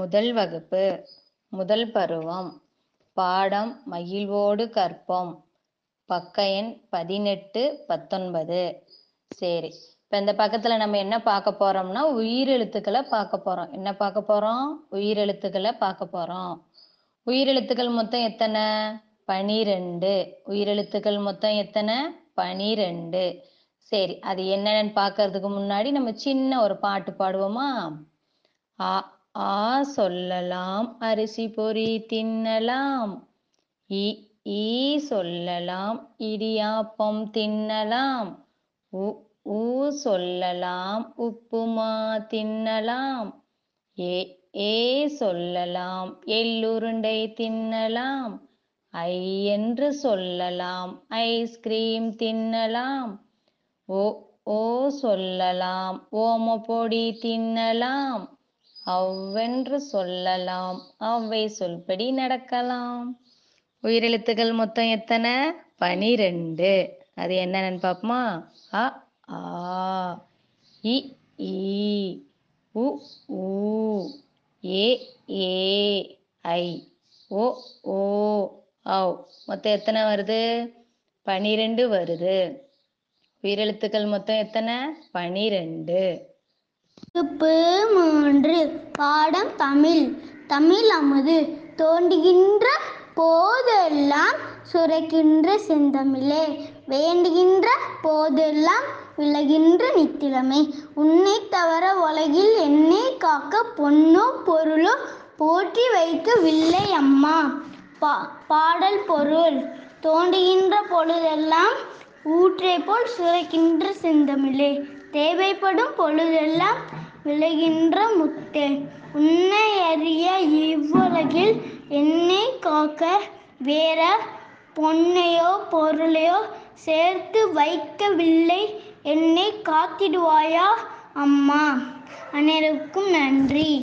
முதல் வகுப்பு முதல் பருவம் பாடம் மகிழ்வோடு கற்போம். பக்க எண் பதினெட்டு பத்தொன்பது. சரி இப்போ இந்த பக்கத்தில் நம்ம என்ன பார்க்க போறோம்னா உயிரெழுத்துக்களை பார்க்க போறோம். என்ன பார்க்க போறோம்? உயிரெழுத்துக்களை பார்க்க போறோம். உயிரெழுத்துக்கள் மொத்தம் எத்தனை? பனிரெண்டு. உயிரெழுத்துக்கள் மொத்தம் எத்தனை? பனிரெண்டு. சரி அது என்னன்னு பார்க்கறதுக்கு முன்னாடி நம்ம சின்ன ஒரு பாட்டு பாடுவோமா? ஆ ஆ சொல்லலாம். அரிசி பொறி தின்னலாம். இ ஈ சொல்லலாம். இடியாப்பம் தின்னலாம். உ ஊ சொல்லலாம். உப்புமா தின்னலாம். ஏ ஏ சொல்லலாம். எள்ளுருண்டை தின்னலாம். ஐ என்று சொல்லலாம். ஐஸ்கிரீம் தின்னலாம். ஓ ஓ சொல்லலாம். ஓம பொடி தின்னலாம். அவ்வென்று சொல்லலாம் அவ்வை சொல்படி நடக்கலாம். உயிரெழுத்துக்கள் மொத்தம் எத்தனை? பனிரெண்டு. அது என்னன்னு பார்ப்போமா? அ ஆ இ ஈ உ ஊ ஏ ஏ ஐ ஓ ஓ ஔ. மொத்தம் எத்தனை வருது? பனிரெண்டு வருது. உயிரெழுத்துக்கள் மொத்தம் எத்தனை? பனிரெண்டு. பாடம் தமிழ். தமிழ் அமுது தோண்டுகின்ற போதெல்லாம் சுரைக்கின்ற செந்தமிழே. வேண்டுகின்ற போதெல்லாம் விலகின்ற நித்திலமே. உன்னை தவற உலகில் என்னை காக்க பொன்னோ பொருளோ போற்றி வைக்கவில்லை அம்மா. பா பாடல் பொருள். தோண்டுகின்ற பொழுதெல்லாம் ஊற்றை போல் சுரைக்கின்ற செந்தமிழே. தேவைப்படும் பொழுதெல்லாம் விளைகின்ற முத்தே. உன்னை அறிய இவ்வுலகில் என்னை காக்க வேற பொன்னையோ பொருளையோ சேர்த்து வைக்கவில்லை. என்னை காத்திடுவாயா அம்மா? அனைவருக்கும் நன்றி.